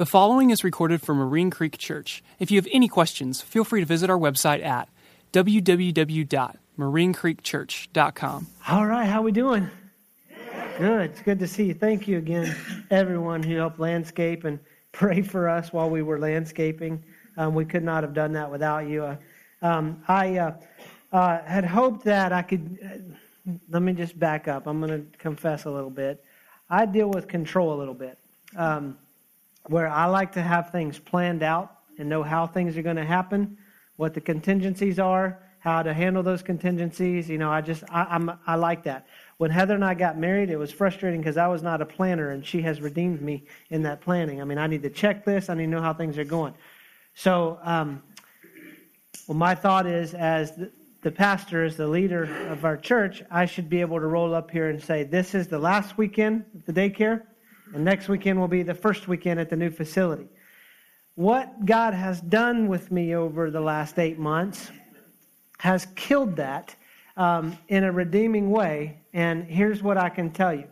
The following is recorded for Marine Creek Church. If you have any questions, feel free to visit our website at www.marinecreekchurch.com. All right, how we doing? Good. It's good to see you. Thank you again, everyone who helped landscape and pray for us while we were landscaping. Um, we could not have done that without you. Uh, um, I uh, uh, had hoped that I could. Uh, let me just back up. I'm going to confess a little bit. I deal with control a little bit. Um, where I like to have things planned out and know how things are going to happen, what the contingencies are, how to handle those contingencies. You know, I just I, I'm I like that. When Heather and I got married, it was frustrating because I was not a planner, and she has redeemed me in that planning. I mean, I need to check this. I need to know how things are going. So, um, well, my thought is, as the, the pastor, as the leader of our church, I should be able to roll up here and say, "This is the last weekend of the daycare." And next weekend will be the first weekend at the new facility. What God has done with me over the last eight months has killed that um, in a redeeming way. And here's what I can tell you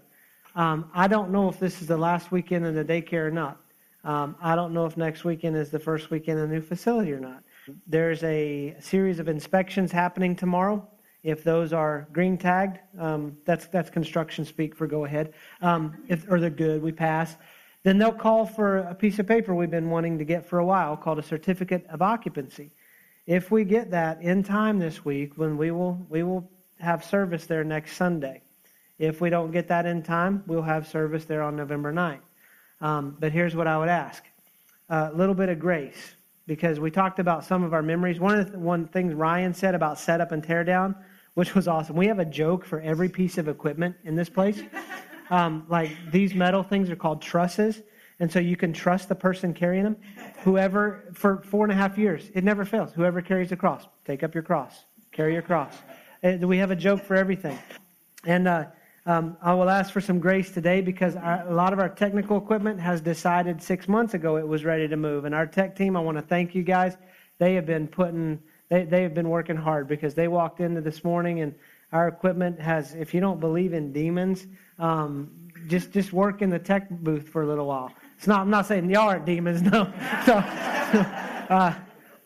um, I don't know if this is the last weekend in the daycare or not. Um, I don't know if next weekend is the first weekend in the new facility or not. There's a series of inspections happening tomorrow. If those are green tagged, um, that's that's construction speak for go ahead. Um, if or they're good, we pass. Then they'll call for a piece of paper we've been wanting to get for a while called a certificate of occupancy. If we get that in time this week, when we will we will have service there next Sunday. If we don't get that in time, we'll have service there on November 9th. Um, but here's what I would ask: a little bit of grace, because we talked about some of our memories. One of the one things Ryan said about setup and teardown, which was awesome. We have a joke for every piece of equipment in this place. Um, like these metal things are called trusses. And so you can trust the person carrying them. Whoever, for four and a half years, it never fails. Whoever carries the cross, take up your cross, carry your cross. Uh, we have a joke for everything. And uh, um, I will ask for some grace today because our, a lot of our technical equipment has decided six months ago it was ready to move. And our tech team, I want to thank you guys. They have been putting they, they've been working hard because they walked into this morning and our equipment has, if you don't believe in demons, um, just, just work in the tech booth for a little while. It's not, I'm not saying y'all aren't demons, no. So, uh,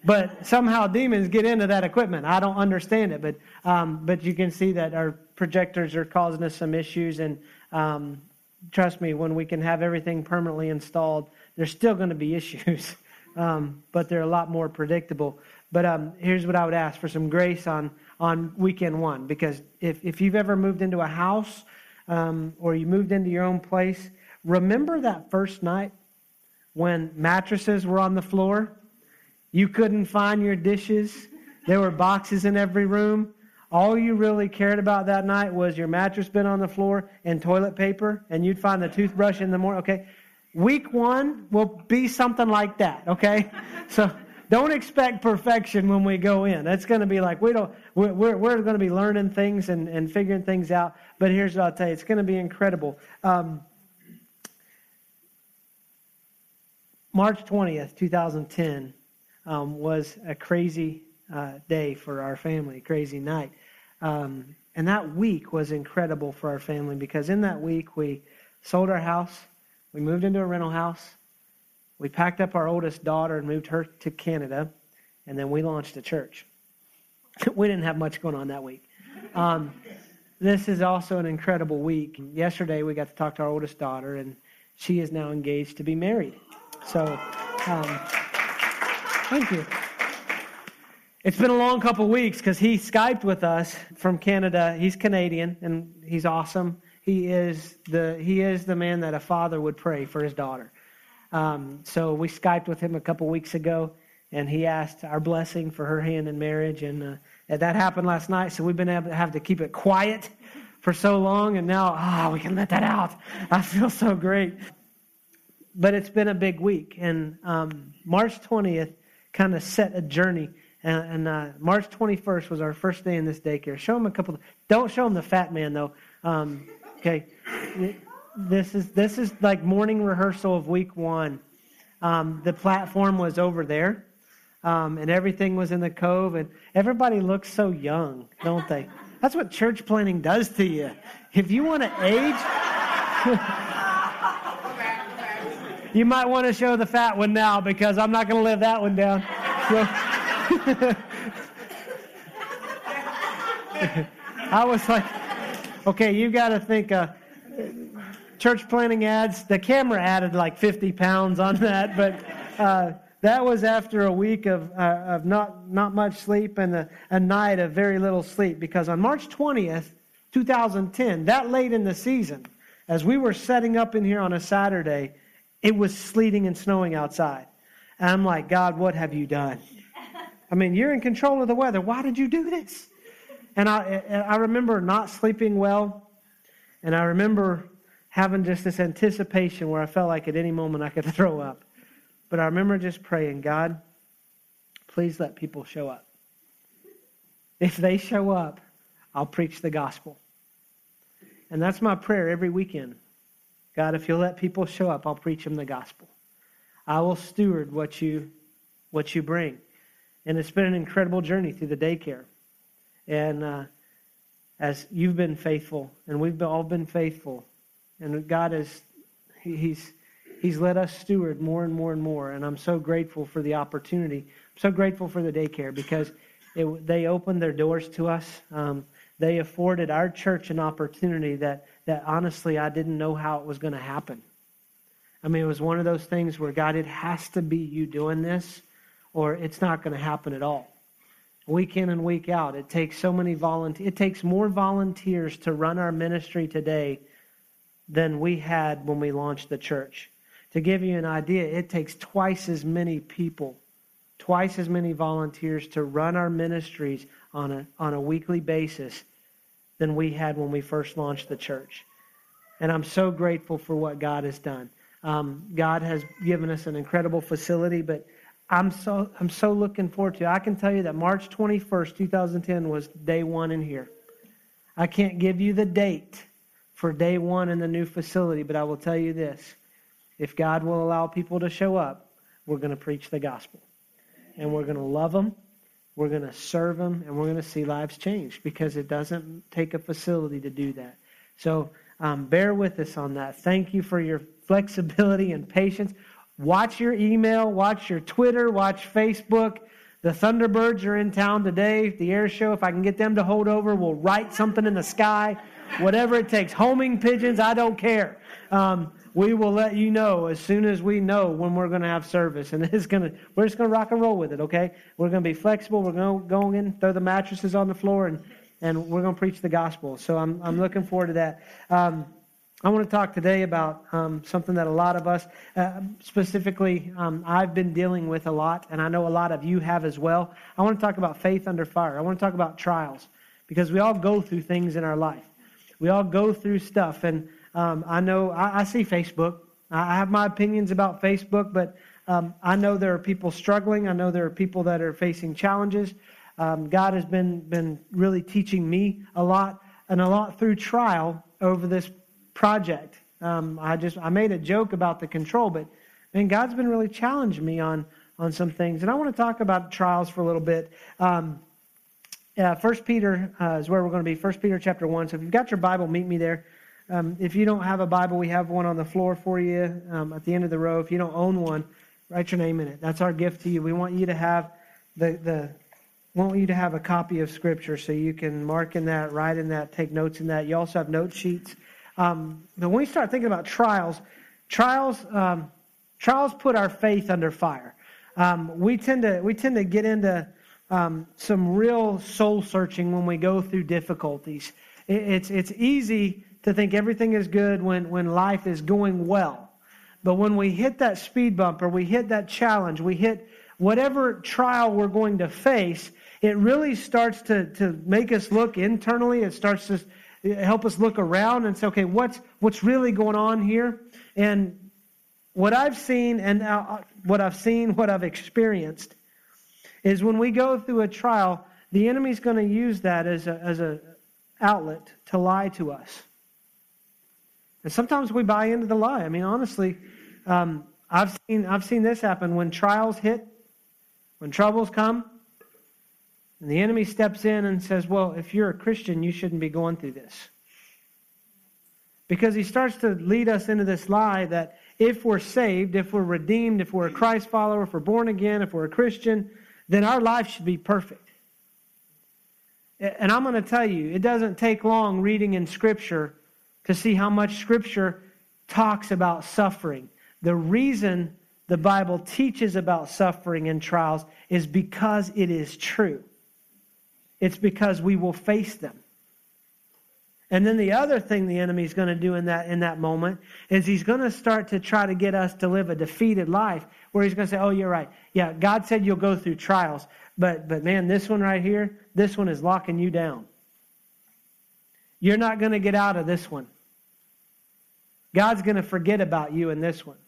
but somehow demons get into that equipment. I don't understand it, but, um, but you can see that our projectors are causing us some issues. And um, trust me, when we can have everything permanently installed, there's still going to be issues, um, but they're a lot more predictable. But um, here's what I would ask for some grace on, on weekend one. Because if, if you've ever moved into a house um, or you moved into your own place, remember that first night when mattresses were on the floor? You couldn't find your dishes. There were boxes in every room. All you really cared about that night was your mattress been on the floor and toilet paper, and you'd find the toothbrush in the morning. Okay, week one will be something like that. Okay, so don't expect perfection when we go in. It's going to be like we don't. We're, we're, we're going to be learning things and, and figuring things out. But here's what I'll tell you: it's going to be incredible. Um, March twentieth, two thousand ten, um, was a crazy uh, day for our family, crazy night. Um, and that week was incredible for our family because in that week we sold our house, we moved into a rental house, we packed up our oldest daughter and moved her to Canada, and then we launched a church. we didn't have much going on that week. Um, this is also an incredible week. Yesterday, we got to talk to our oldest daughter, and she is now engaged to be married. So, um, thank you. It's been a long couple weeks because he Skyped with us from Canada. He's Canadian, and he's awesome. He is the he is the man that a father would pray for his daughter. Um, so we Skyped with him a couple weeks ago, and he asked our blessing for her hand in marriage. And, uh, that happened last night, so we've been able to have to keep it quiet for so long, and now, ah, oh, we can let that out. I feel so great. But it's been a big week, and um, March 20th kind of set a journey. And, and uh, March 21st was our first day in this daycare. Show them a couple. Of, don't show them the fat man though. Um, okay, this is this is like morning rehearsal of week one. Um, the platform was over there, um, and everything was in the cove, and everybody looks so young, don't they? That's what church planning does to you. If you want to age, you might want to show the fat one now because I'm not going to live that one down. So, I was like, okay, you got to think uh, church planning ads. The camera added like 50 pounds on that, but uh, that was after a week of, uh, of not, not much sleep and a, a night of very little sleep because on March 20th, 2010, that late in the season, as we were setting up in here on a Saturday, it was sleeting and snowing outside. And I'm like, God, what have you done? I mean, you're in control of the weather. Why did you do this? And I, I remember not sleeping well. And I remember having just this anticipation where I felt like at any moment I could throw up. But I remember just praying, God, please let people show up. If they show up, I'll preach the gospel. And that's my prayer every weekend. God, if you'll let people show up, I'll preach them the gospel. I will steward what you what you bring. And it's been an incredible journey through the daycare. And uh, as you've been faithful, and we've all been faithful, and God has He's He's let us steward more and more and more. And I'm so grateful for the opportunity. I'm so grateful for the daycare because it, they opened their doors to us. Um, they afforded our church an opportunity that, that honestly I didn't know how it was going to happen. I mean, it was one of those things where God, it has to be you doing this, or it's not going to happen at all. Week in and week out, it takes so many volunteers. It takes more volunteers to run our ministry today than we had when we launched the church. To give you an idea, it takes twice as many people, twice as many volunteers to run our ministries on a, on a weekly basis than we had when we first launched the church. And I'm so grateful for what God has done. Um, God has given us an incredible facility, but I'm so I'm so looking forward to. It. I can tell you that March 21st, 2010 was day one in here. I can't give you the date for day one in the new facility, but I will tell you this: if God will allow people to show up, we're going to preach the gospel, and we're going to love them, we're going to serve them, and we're going to see lives change because it doesn't take a facility to do that. So um, bear with us on that. Thank you for your flexibility and patience. Watch your email, watch your Twitter, watch Facebook. The Thunderbirds are in town today. The air show, if I can get them to hold over, we'll write something in the sky. Whatever it takes. Homing pigeons, I don't care. Um, we will let you know as soon as we know when we're going to have service. And it's going to, we're just going to rock and roll with it, okay? We're going to be flexible. We're going to go in, throw the mattresses on the floor, and, and we're going to preach the gospel. So I'm, I'm looking forward to that. Um, I want to talk today about um, something that a lot of us, uh, specifically, um, I've been dealing with a lot, and I know a lot of you have as well. I want to talk about faith under fire. I want to talk about trials because we all go through things in our life. We all go through stuff, and um, I know I, I, see Facebook. I have my opinions about Facebook, but um, I know there are people struggling. I know there are people that are facing challenges. Um, God has been been really teaching me a lot and a lot through trial over this project. Um, I just I made a joke about the control, but man, God's been really challenging me on on some things, and I want to talk about trials for a little bit. Um, uh, First Peter uh, is where we're going to be. First Peter chapter one. So if you've got your Bible, meet me there. Um, if you don't have a Bible, we have one on the floor for you um, at the end of the row. If you don't own one, write your name in it. That's our gift to you. We want you to have the, the want you to have a copy of Scripture so you can mark in that, write in that, take notes in that. You also have note sheets. Um, but when we start thinking about trials, trials um, trials put our faith under fire. Um, we tend to we tend to get into um, some real soul searching when we go through difficulties. It, it's it's easy to think everything is good when, when life is going well. But when we hit that speed bump or we hit that challenge, we hit whatever trial we're going to face, it really starts to, to make us look internally. It starts to help us look around and say, okay, what's, what's really going on here? And what I've seen and uh, what I've seen, what I've experienced, is when we go through a trial, the enemy's going to use that as a, as a outlet to lie to us. And sometimes we buy into the lie. I mean, honestly, um, I've seen I've seen this happen when trials hit, when troubles come, and the enemy steps in and says, "Well, if you're a Christian, you shouldn't be going through this." Because he starts to lead us into this lie that if we're saved, if we're redeemed, if we're a Christ follower, if we're born again, if we're a Christian, then our life should be perfect. And I'm going to tell you, it doesn't take long reading in Scripture to see how much Scripture talks about suffering. The reason the Bible teaches about suffering and trials is because it is true. It's because we will face them. And then the other thing the enemy is going to do in that in that moment is he's going to start to try to get us to live a defeated life where he's going to say, "Oh, you're right. Yeah, God said you'll go through trials, but but man, this one right here, this one is locking you down. You're not going to get out of this one. God's going to forget about you in this one.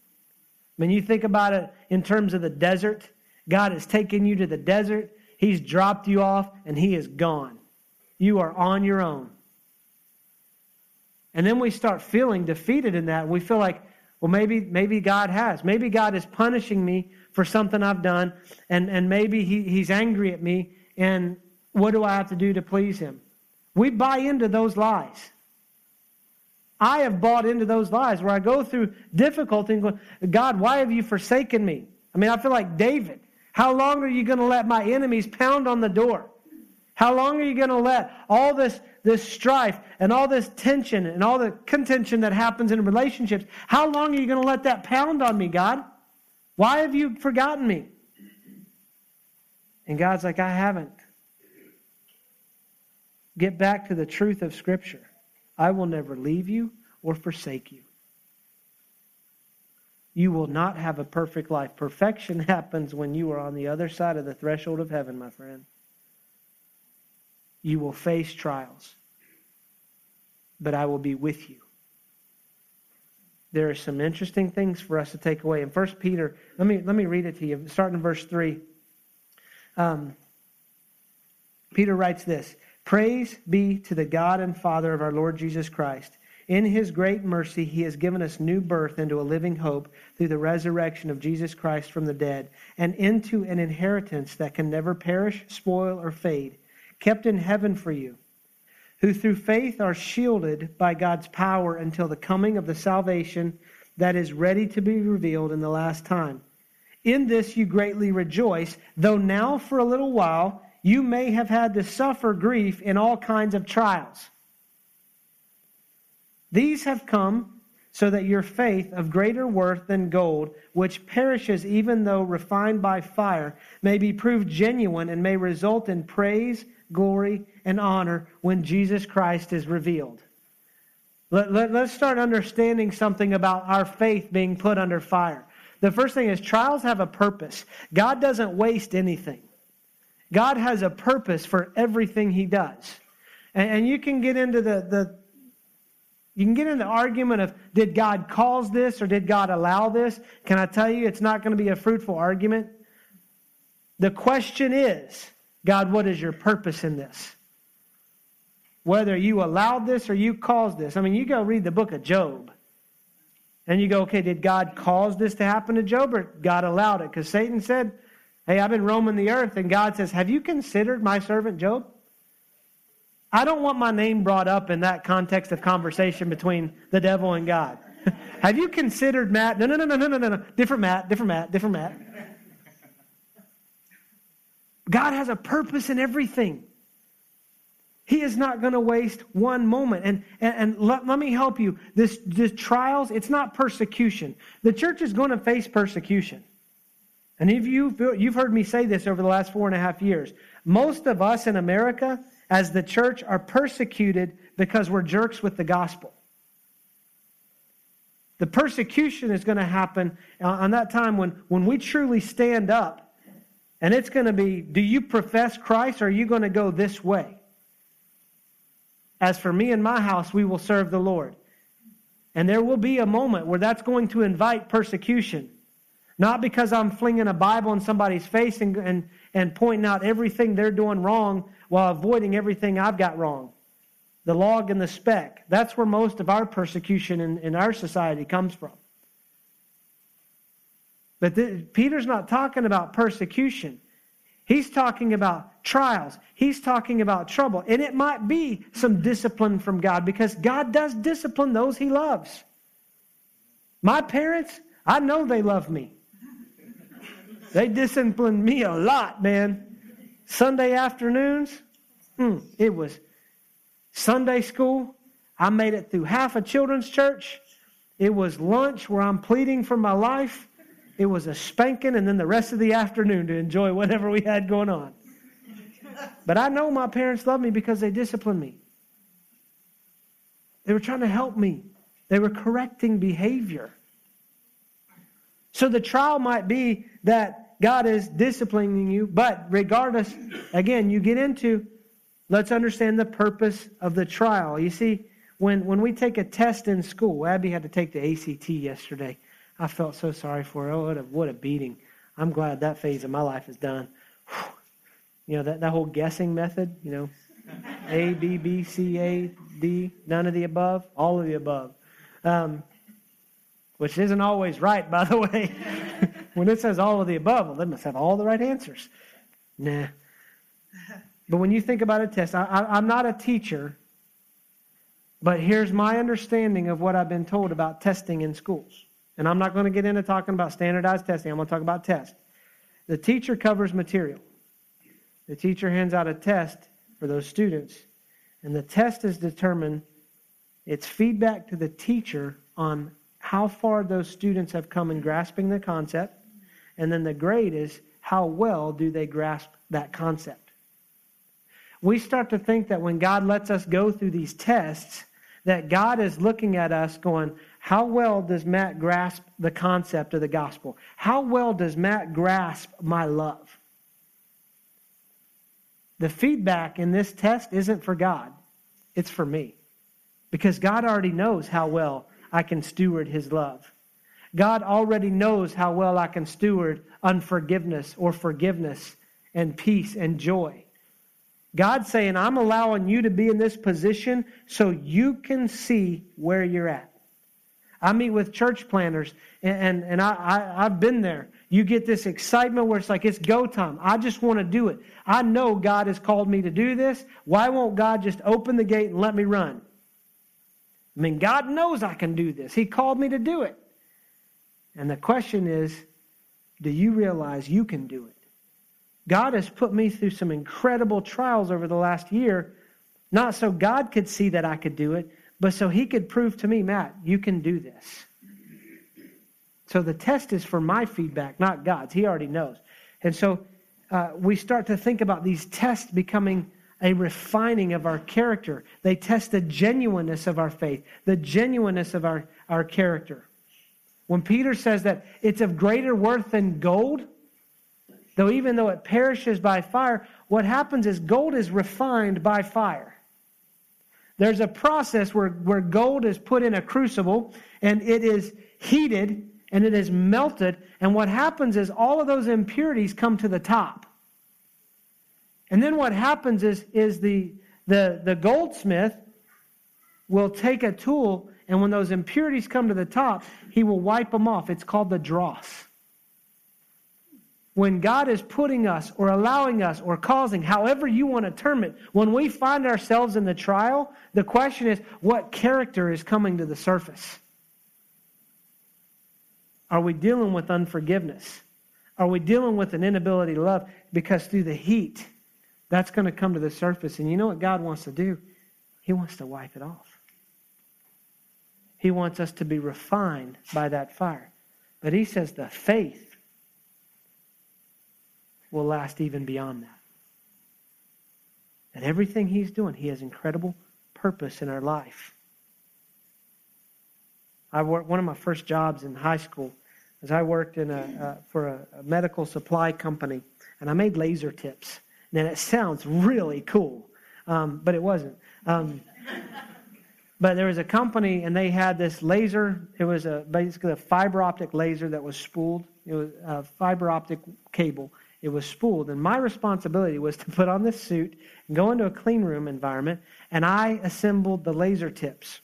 When you think about it in terms of the desert, God has taken you to the desert, He's dropped you off, and He is gone. You are on your own. And then we start feeling defeated in that. We feel like, well, maybe, maybe God has. Maybe God is punishing me for something I've done, and, and maybe he, He's angry at me, and what do I have to do to please Him? We buy into those lies. I have bought into those lies where I go through difficulty and go, God, why have you forsaken me? I mean, I feel like David. How long are you going to let my enemies pound on the door? How long are you going to let all this this strife and all this tension and all the contention that happens in relationships, how long are you going to let that pound on me, God? Why have you forgotten me? And God's like, I haven't. Get back to the truth of Scripture. I will never leave you or forsake you. You will not have a perfect life. Perfection happens when you are on the other side of the threshold of heaven, my friend you will face trials, but I will be with you. There are some interesting things for us to take away. In 1 Peter, let me, let me read it to you, starting in verse 3. Um, Peter writes this Praise be to the God and Father of our Lord Jesus Christ. In his great mercy, he has given us new birth into a living hope through the resurrection of Jesus Christ from the dead, and into an inheritance that can never perish, spoil, or fade kept in heaven for you, who through faith are shielded by God's power until the coming of the salvation that is ready to be revealed in the last time. In this you greatly rejoice, though now for a little while you may have had to suffer grief in all kinds of trials. These have come so that your faith, of greater worth than gold, which perishes even though refined by fire, may be proved genuine and may result in praise glory, and honor when Jesus Christ is revealed. Let, let, let's start understanding something about our faith being put under fire. The first thing is trials have a purpose. God doesn't waste anything. God has a purpose for everything he does. And, and you can get into the, the you can get into the argument of did God cause this or did God allow this? Can I tell you it's not going to be a fruitful argument? The question is God, what is your purpose in this? Whether you allowed this or you caused this. I mean, you go read the book of Job. And you go, okay, did God cause this to happen to Job or God allowed it? Because Satan said, hey, I've been roaming the earth. And God says, have you considered my servant Job? I don't want my name brought up in that context of conversation between the devil and God. have you considered Matt? No, no, no, no, no, no, no. Different Matt, different Matt, different Matt. God has a purpose in everything. He is not going to waste one moment. And, and, and let, let me help you. This, this trials, it's not persecution. The church is going to face persecution. And if you, you've heard me say this over the last four and a half years. Most of us in America, as the church, are persecuted because we're jerks with the gospel. The persecution is going to happen uh, on that time when, when we truly stand up and it's going to be do you profess Christ or are you going to go this way? As for me and my house, we will serve the Lord. And there will be a moment where that's going to invite persecution. Not because I'm flinging a Bible in somebody's face and, and, and pointing out everything they're doing wrong while avoiding everything I've got wrong. The log and the speck. That's where most of our persecution in, in our society comes from. But the, Peter's not talking about persecution. He's talking about trials. He's talking about trouble. And it might be some discipline from God because God does discipline those he loves. My parents, I know they love me. They disciplined me a lot, man. Sunday afternoons, hmm, it was Sunday school. I made it through half a children's church. It was lunch where I'm pleading for my life. It was a spanking, and then the rest of the afternoon to enjoy whatever we had going on. But I know my parents love me because they disciplined me. They were trying to help me, they were correcting behavior. So the trial might be that God is disciplining you, but regardless, again, you get into let's understand the purpose of the trial. You see, when, when we take a test in school, Abby had to take the ACT yesterday. I felt so sorry for her. Oh, what a, what a beating. I'm glad that phase of my life is done. Whew. You know, that, that whole guessing method, you know, A, B, B, C, A, D, none of the above, all of the above. Um, which isn't always right, by the way. when it says all of the above, well, they must have all the right answers. Nah. But when you think about a test, I, I, I'm not a teacher, but here's my understanding of what I've been told about testing in schools. And I'm not going to get into talking about standardized testing. I'm going to talk about test. The teacher covers material. The teacher hands out a test for those students, and the test is determined, it's feedback to the teacher on how far those students have come in grasping the concept, and then the grade is how well do they grasp that concept. We start to think that when God lets us go through these tests, that God is looking at us going, how well does Matt grasp the concept of the gospel? How well does Matt grasp my love? The feedback in this test isn't for God, it's for me. Because God already knows how well I can steward his love. God already knows how well I can steward unforgiveness or forgiveness and peace and joy. God's saying, I'm allowing you to be in this position so you can see where you're at. I meet with church planners, and, and, and I, I, I've been there. You get this excitement where it's like, it's go time. I just want to do it. I know God has called me to do this. Why won't God just open the gate and let me run? I mean, God knows I can do this. He called me to do it. And the question is do you realize you can do it? God has put me through some incredible trials over the last year, not so God could see that I could do it, but so He could prove to me, Matt, you can do this. So the test is for my feedback, not God's. He already knows. And so uh, we start to think about these tests becoming a refining of our character. They test the genuineness of our faith, the genuineness of our, our character. When Peter says that it's of greater worth than gold, though even though it perishes by fire, what happens is gold is refined by fire. There's a process where, where gold is put in a crucible and it is heated and it is melted. And what happens is all of those impurities come to the top. And then what happens is, is the, the, the goldsmith will take a tool, and when those impurities come to the top, he will wipe them off. It's called the dross. When God is putting us or allowing us or causing, however you want to term it, when we find ourselves in the trial, the question is what character is coming to the surface? Are we dealing with unforgiveness? Are we dealing with an inability to love? Because through the heat, that's going to come to the surface. And you know what God wants to do? He wants to wipe it off. He wants us to be refined by that fire. But He says the faith will last even beyond that. And everything He's doing, He has incredible purpose in our life. I worked one of my first jobs in high school as I worked in a, uh, for a, a medical supply company, and I made laser tips. And it sounds really cool, um, but it wasn't. Um, but there was a company, and they had this laser. It was a, basically a fiber optic laser that was spooled. It was a fiber optic cable. It was spooled, and my responsibility was to put on this suit, go into a clean room environment, and I assembled the laser tips.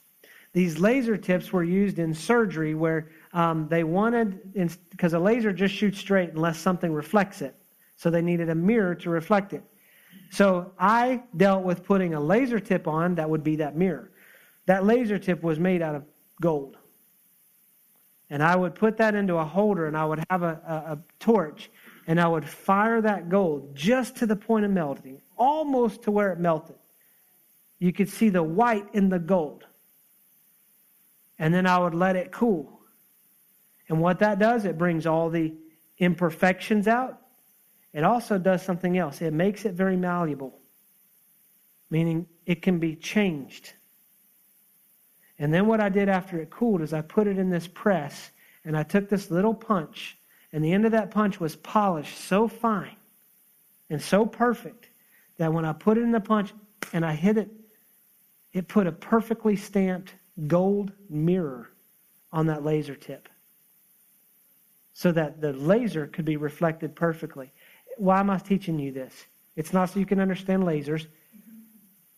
These laser tips were used in surgery where um, they wanted, because a laser just shoots straight unless something reflects it. So they needed a mirror to reflect it. So I dealt with putting a laser tip on that would be that mirror. That laser tip was made out of gold. And I would put that into a holder and I would have a, a, a torch and I would fire that gold just to the point of melting, almost to where it melted. You could see the white in the gold. And then I would let it cool. And what that does, it brings all the imperfections out. It also does something else. It makes it very malleable, meaning it can be changed. And then what I did after it cooled is I put it in this press and I took this little punch, and the end of that punch was polished so fine and so perfect that when I put it in the punch and I hit it, it put a perfectly stamped gold mirror on that laser tip so that the laser could be reflected perfectly. Why am I teaching you this? It's not so you can understand lasers,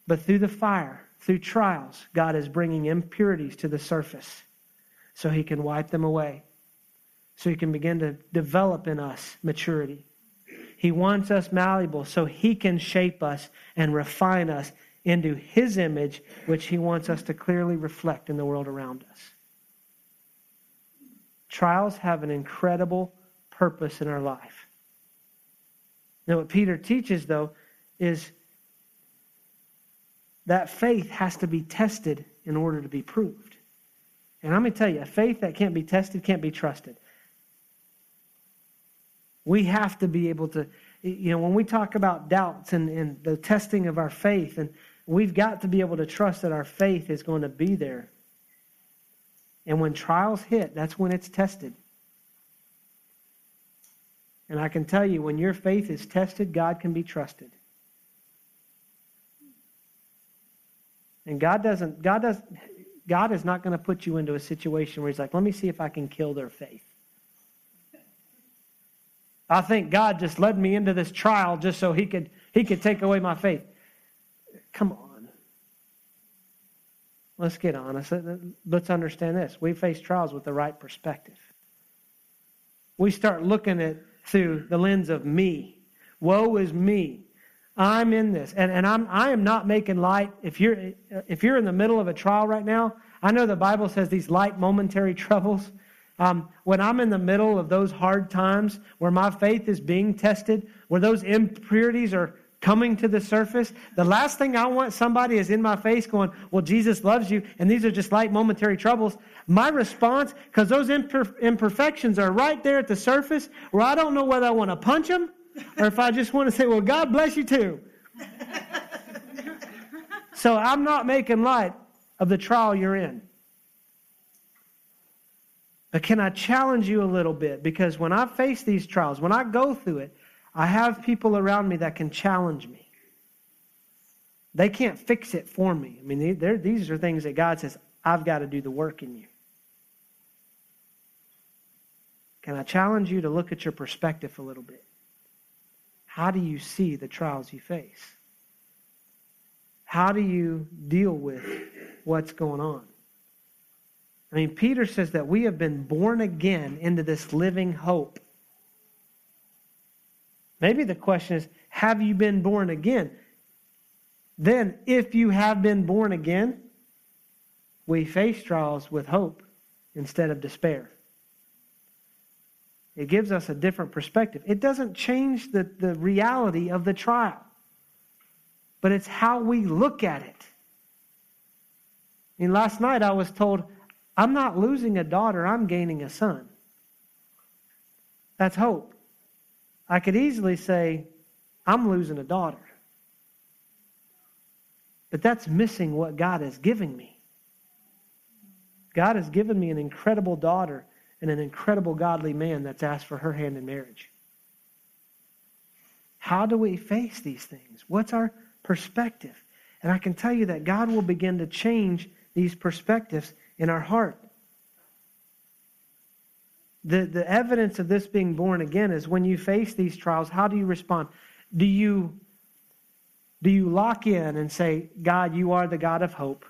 but through the fire, through trials, God is bringing impurities to the surface so he can wipe them away, so he can begin to develop in us maturity. He wants us malleable so he can shape us and refine us into his image, which he wants us to clearly reflect in the world around us. Trials have an incredible purpose in our life. Now, what Peter teaches, though, is that faith has to be tested in order to be proved. And I'm going to tell you, a faith that can't be tested can't be trusted. We have to be able to, you know, when we talk about doubts and, and the testing of our faith and We've got to be able to trust that our faith is going to be there. And when trials hit, that's when it's tested. And I can tell you, when your faith is tested, God can be trusted. And God doesn't, God does God is not going to put you into a situation where He's like, let me see if I can kill their faith. I think God just led me into this trial just so He could He could take away my faith. Come on. Let's get honest. Let's understand this. We face trials with the right perspective. We start looking at through the lens of me. Woe is me. I'm in this. And, and I'm, I am not making light. If you're, if you're in the middle of a trial right now, I know the Bible says these light momentary troubles. Um, when I'm in the middle of those hard times where my faith is being tested, where those impurities are coming to the surface. The last thing I want somebody is in my face going, Well, Jesus loves you, and these are just light momentary troubles. My response, because those imper- imperfections are right there at the surface, where I don't know whether I want to punch them or if I just want to say, Well, God bless you too. so I'm not making light of the trial you're in. But can I challenge you a little bit? Because when I face these trials, when I go through it, I have people around me that can challenge me. They can't fix it for me. I mean, these are things that God says, I've got to do the work in you. Can I challenge you to look at your perspective a little bit? How do you see the trials you face? How do you deal with what's going on? I mean, Peter says that we have been born again into this living hope. Maybe the question is, have you been born again? Then, if you have been born again, we face trials with hope instead of despair. It gives us a different perspective. It doesn't change the, the reality of the trial, but it's how we look at it. I mean, last night I was told, I'm not losing a daughter, I'm gaining a son. That's hope. I could easily say, I'm losing a daughter. But that's missing what God is giving me. God has given me an incredible daughter and an incredible godly man that's asked for her hand in marriage. How do we face these things? What's our perspective? And I can tell you that God will begin to change these perspectives in our heart. The, the evidence of this being born again is when you face these trials, how do you respond? Do you, do you lock in and say, God, you are the God of hope,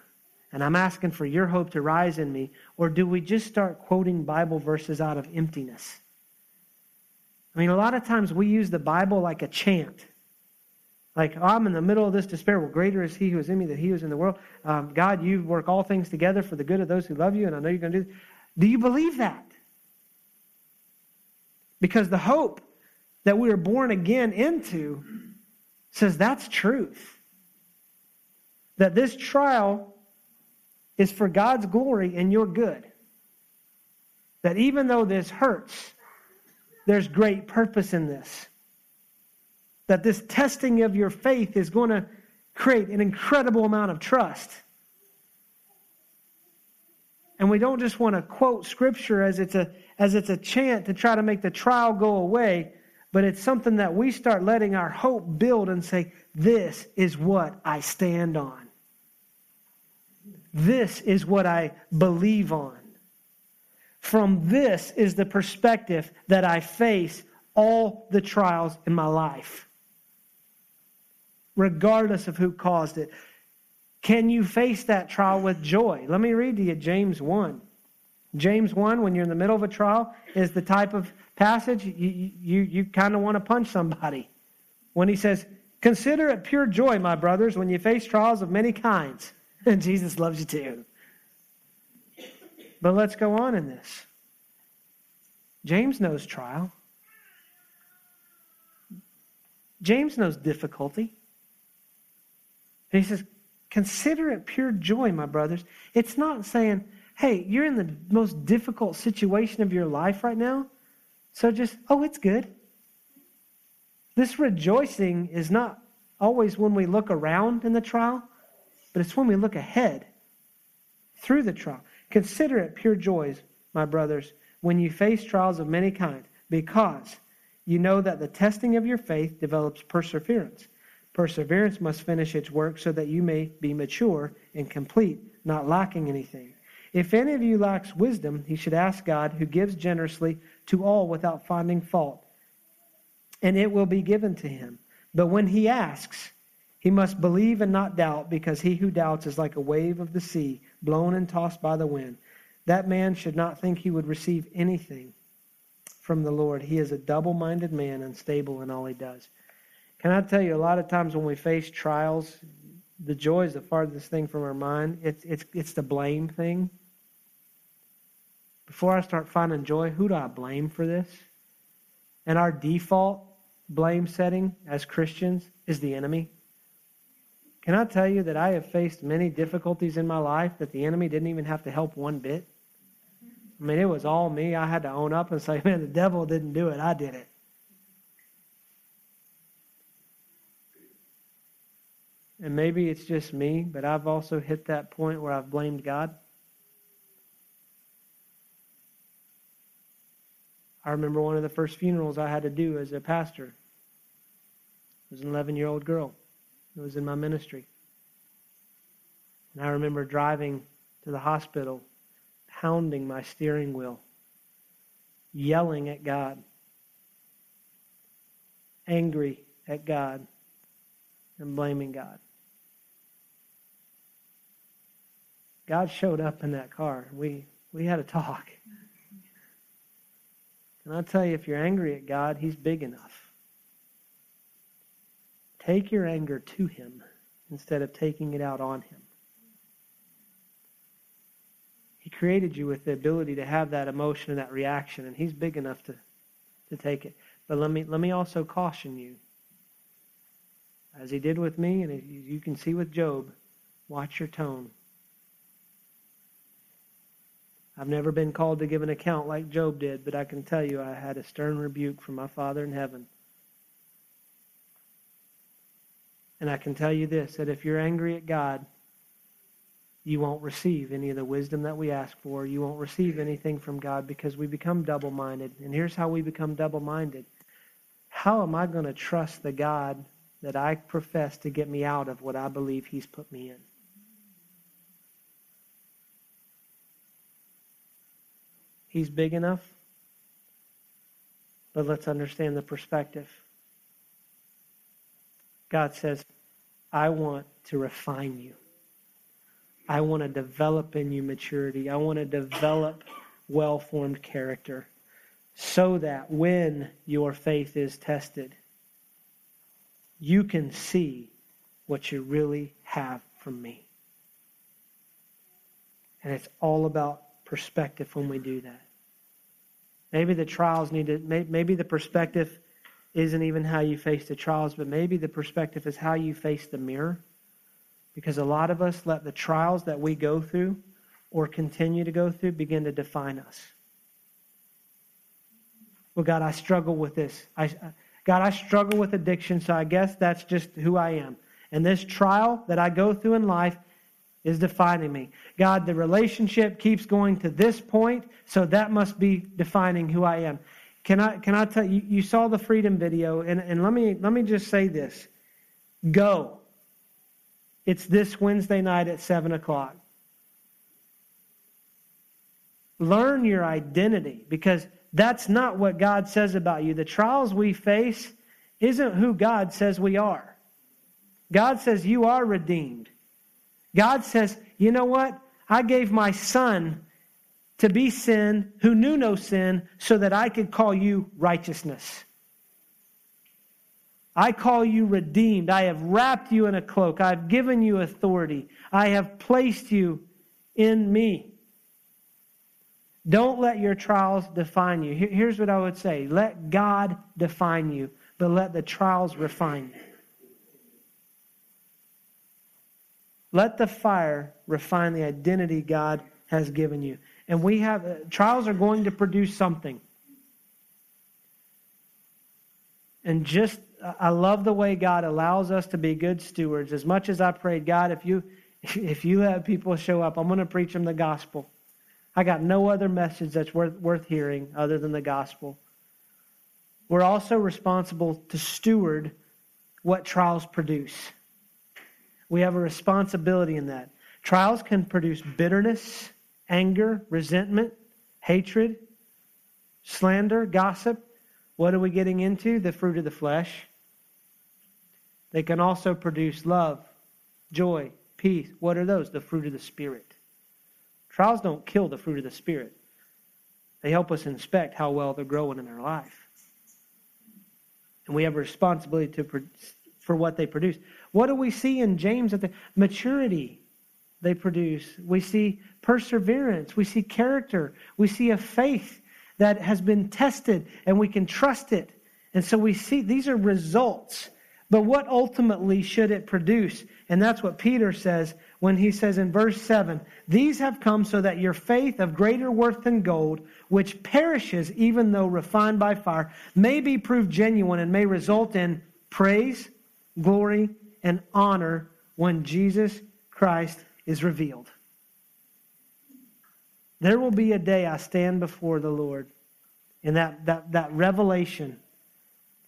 and I'm asking for your hope to rise in me? Or do we just start quoting Bible verses out of emptiness? I mean, a lot of times we use the Bible like a chant. Like, oh, I'm in the middle of this despair. Well, greater is he who is in me than he who is in the world. Um, God, you work all things together for the good of those who love you, and I know you're going to do this. Do you believe that? Because the hope that we are born again into says that's truth. That this trial is for God's glory and your good. That even though this hurts, there's great purpose in this. That this testing of your faith is going to create an incredible amount of trust. And we don't just want to quote scripture as it's a as it's a chant to try to make the trial go away, but it's something that we start letting our hope build and say, This is what I stand on. This is what I believe on. From this is the perspective that I face all the trials in my life, regardless of who caused it. Can you face that trial with joy? Let me read to you James 1. James 1, when you're in the middle of a trial, is the type of passage you, you, you kind of want to punch somebody. When he says, Consider it pure joy, my brothers, when you face trials of many kinds. And Jesus loves you too. But let's go on in this. James knows trial. James knows difficulty. He says, Consider it pure joy, my brothers. It's not saying, hey, you're in the most difficult situation of your life right now. So just, oh, it's good. This rejoicing is not always when we look around in the trial, but it's when we look ahead through the trial. Consider it pure joys, my brothers, when you face trials of many kinds, because you know that the testing of your faith develops perseverance. Perseverance must finish its work so that you may be mature and complete, not lacking anything. If any of you lacks wisdom, he should ask God, who gives generously to all without finding fault, and it will be given to him. But when he asks, he must believe and not doubt, because he who doubts is like a wave of the sea, blown and tossed by the wind. That man should not think he would receive anything from the Lord. He is a double minded man, unstable in all he does. Can I tell you, a lot of times when we face trials, the joy is the farthest thing from our mind. It's, it's, it's the blame thing. Before I start finding joy, who do I blame for this? And our default blame setting as Christians is the enemy. Can I tell you that I have faced many difficulties in my life that the enemy didn't even have to help one bit? I mean, it was all me. I had to own up and say, man, the devil didn't do it. I did it. And maybe it's just me, but I've also hit that point where I've blamed God. I remember one of the first funerals I had to do as a pastor. It was an 11 year old girl. It was in my ministry. And I remember driving to the hospital, pounding my steering wheel, yelling at God, angry at God, and blaming God. God showed up in that car. We, we had a talk. And I'll tell you, if you're angry at God, He's big enough. Take your anger to Him instead of taking it out on Him. He created you with the ability to have that emotion and that reaction, and He's big enough to, to take it. But let me, let me also caution you. As He did with me, and you can see with Job, watch your tone. I've never been called to give an account like Job did, but I can tell you I had a stern rebuke from my Father in heaven. And I can tell you this that if you're angry at God, you won't receive any of the wisdom that we ask for. You won't receive anything from God because we become double minded. And here's how we become double minded How am I going to trust the God that I profess to get me out of what I believe He's put me in? He's big enough. But let's understand the perspective. God says, I want to refine you. I want to develop in you maturity. I want to develop well formed character so that when your faith is tested, you can see what you really have from me. And it's all about perspective when we do that. Maybe the trials need to, maybe the perspective isn't even how you face the trials, but maybe the perspective is how you face the mirror. Because a lot of us let the trials that we go through or continue to go through begin to define us. Well, God, I struggle with this. I, God, I struggle with addiction, so I guess that's just who I am. And this trial that I go through in life is defining me. God, the relationship keeps going to this point, so that must be defining who I am. Can I can I tell you you saw the freedom video and, and let me let me just say this. Go. It's this Wednesday night at seven o'clock. Learn your identity because that's not what God says about you. The trials we face isn't who God says we are. God says you are redeemed. God says, you know what? I gave my son to be sin who knew no sin so that I could call you righteousness. I call you redeemed. I have wrapped you in a cloak. I've given you authority. I have placed you in me. Don't let your trials define you. Here's what I would say let God define you, but let the trials refine you. Let the fire refine the identity God has given you. And we have, uh, trials are going to produce something. And just, I love the way God allows us to be good stewards. As much as I prayed, God, if you, if you have people show up, I'm going to preach them the gospel. I got no other message that's worth, worth hearing other than the gospel. We're also responsible to steward what trials produce. We have a responsibility in that. Trials can produce bitterness, anger, resentment, hatred, slander, gossip. What are we getting into? The fruit of the flesh. They can also produce love, joy, peace. What are those? The fruit of the Spirit. Trials don't kill the fruit of the Spirit, they help us inspect how well they're growing in our life. And we have a responsibility to, for what they produce. What do we see in James? At the maturity they produce. We see perseverance. We see character. We see a faith that has been tested and we can trust it. And so we see these are results. But what ultimately should it produce? And that's what Peter says when he says in verse 7 These have come so that your faith of greater worth than gold, which perishes even though refined by fire, may be proved genuine and may result in praise, glory, and honor when Jesus Christ is revealed. There will be a day I stand before the Lord in that, that, that revelation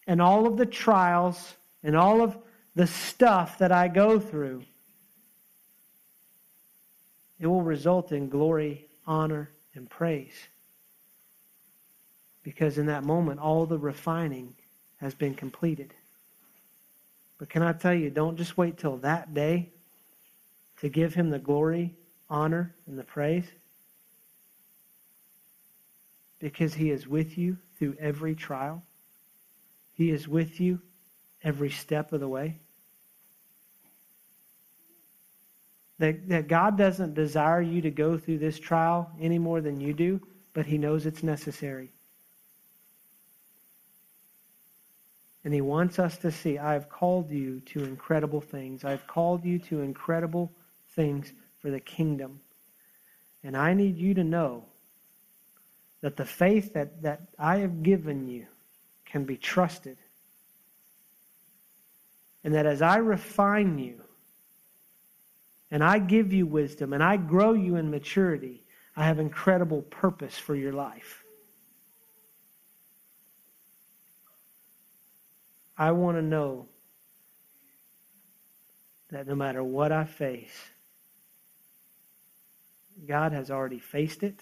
and all of the trials and all of the stuff that I go through. It will result in glory, honor, and praise. Because in that moment, all the refining has been completed. But can I tell you, don't just wait till that day to give him the glory, honor, and the praise. Because he is with you through every trial. He is with you every step of the way. That, that God doesn't desire you to go through this trial any more than you do, but he knows it's necessary. And he wants us to see, I have called you to incredible things. I've called you to incredible things for the kingdom. And I need you to know that the faith that, that I have given you can be trusted. And that as I refine you, and I give you wisdom, and I grow you in maturity, I have incredible purpose for your life. I want to know that no matter what I face, God has already faced it.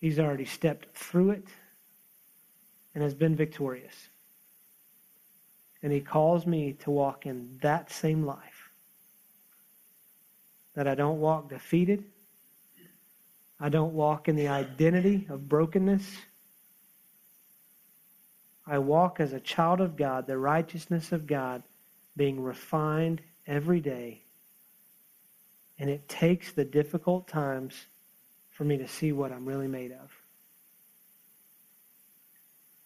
He's already stepped through it and has been victorious. And He calls me to walk in that same life. That I don't walk defeated. I don't walk in the identity of brokenness. I walk as a child of God, the righteousness of God being refined every day. And it takes the difficult times for me to see what I'm really made of.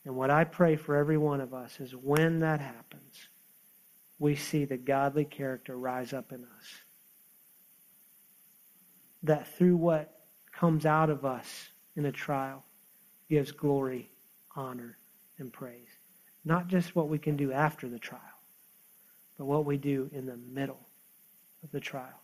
And what I pray for every one of us is when that happens, we see the godly character rise up in us. That through what comes out of us in a trial gives glory, honor, and praise. Not just what we can do after the trial, but what we do in the middle of the trial.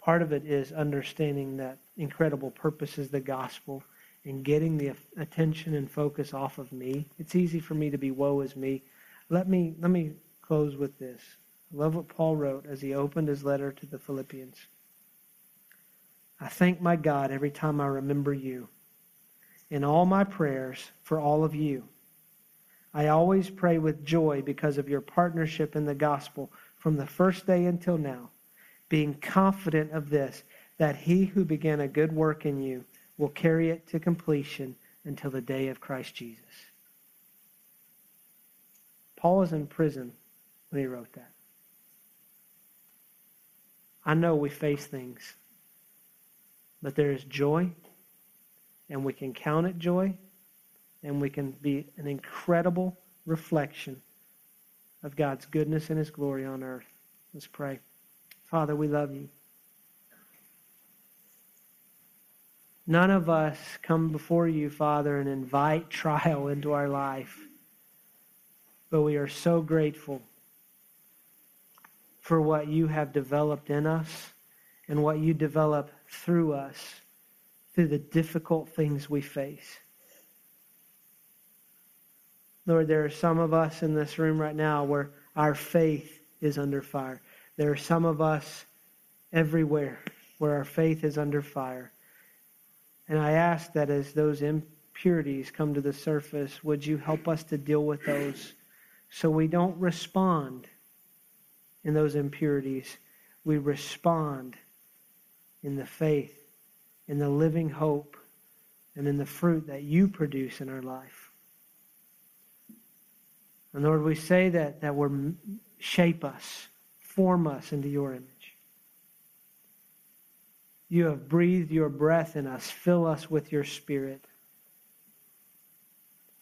Part of it is understanding that incredible purpose is the gospel and getting the attention and focus off of me. It's easy for me to be woe is me. Let me let me close with this. I love what Paul wrote as he opened his letter to the Philippians. I thank my God every time I remember you. In all my prayers for all of you, I always pray with joy because of your partnership in the gospel from the first day until now being confident of this, that he who began a good work in you will carry it to completion until the day of Christ Jesus. Paul was in prison when he wrote that. I know we face things, but there is joy, and we can count it joy, and we can be an incredible reflection of God's goodness and His glory on earth. Let's pray. Father, we love you. None of us come before you, Father, and invite trial into our life. But we are so grateful for what you have developed in us and what you develop through us through the difficult things we face. Lord, there are some of us in this room right now where our faith is under fire. There are some of us everywhere where our faith is under fire. And I ask that as those impurities come to the surface, would you help us to deal with those so we don't respond in those impurities? We respond in the faith, in the living hope, and in the fruit that you produce in our life. And Lord, we say that, that we're shape us form us into your image. You have breathed your breath in us. Fill us with your spirit.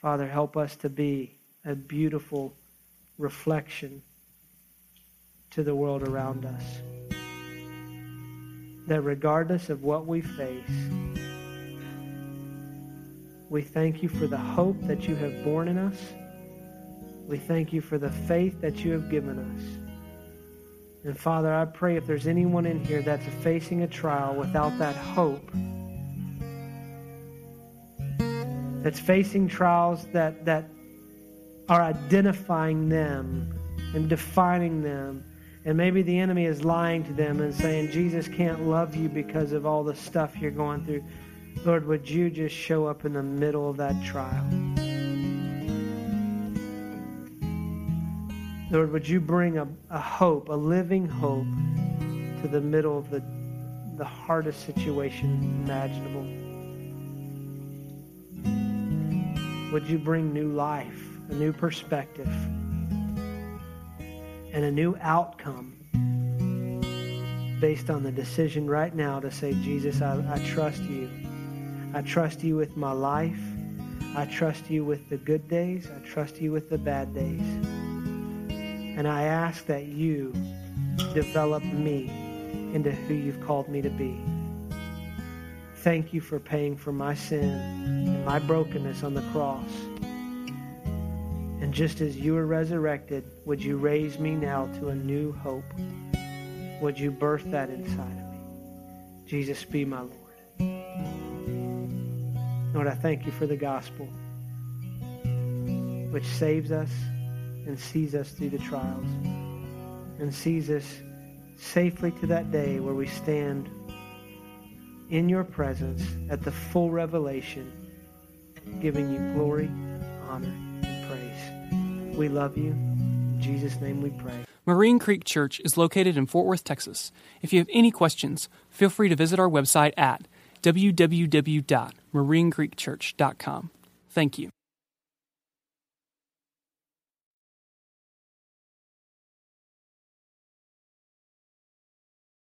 Father, help us to be a beautiful reflection to the world around us. That regardless of what we face, we thank you for the hope that you have born in us. We thank you for the faith that you have given us. And Father, I pray if there's anyone in here that's facing a trial without that hope, that's facing trials that, that are identifying them and defining them, and maybe the enemy is lying to them and saying, Jesus can't love you because of all the stuff you're going through. Lord, would you just show up in the middle of that trial? Lord, would you bring a, a hope, a living hope, to the middle of the, the hardest situation imaginable? Would you bring new life, a new perspective, and a new outcome based on the decision right now to say, Jesus, I, I trust you. I trust you with my life. I trust you with the good days. I trust you with the bad days. And I ask that you develop me into who you've called me to be. Thank you for paying for my sin and my brokenness on the cross. Just as you were resurrected, would you raise me now to a new hope? Would you birth that inside of me? Jesus, be my Lord. Lord, I thank you for the gospel, which saves us and sees us through the trials and sees us safely to that day where we stand in your presence at the full revelation, giving you glory, honor. We love you. In Jesus' name we pray. Marine Creek Church is located in Fort Worth, Texas. If you have any questions, feel free to visit our website at www.marinecreekchurch.com. Thank you.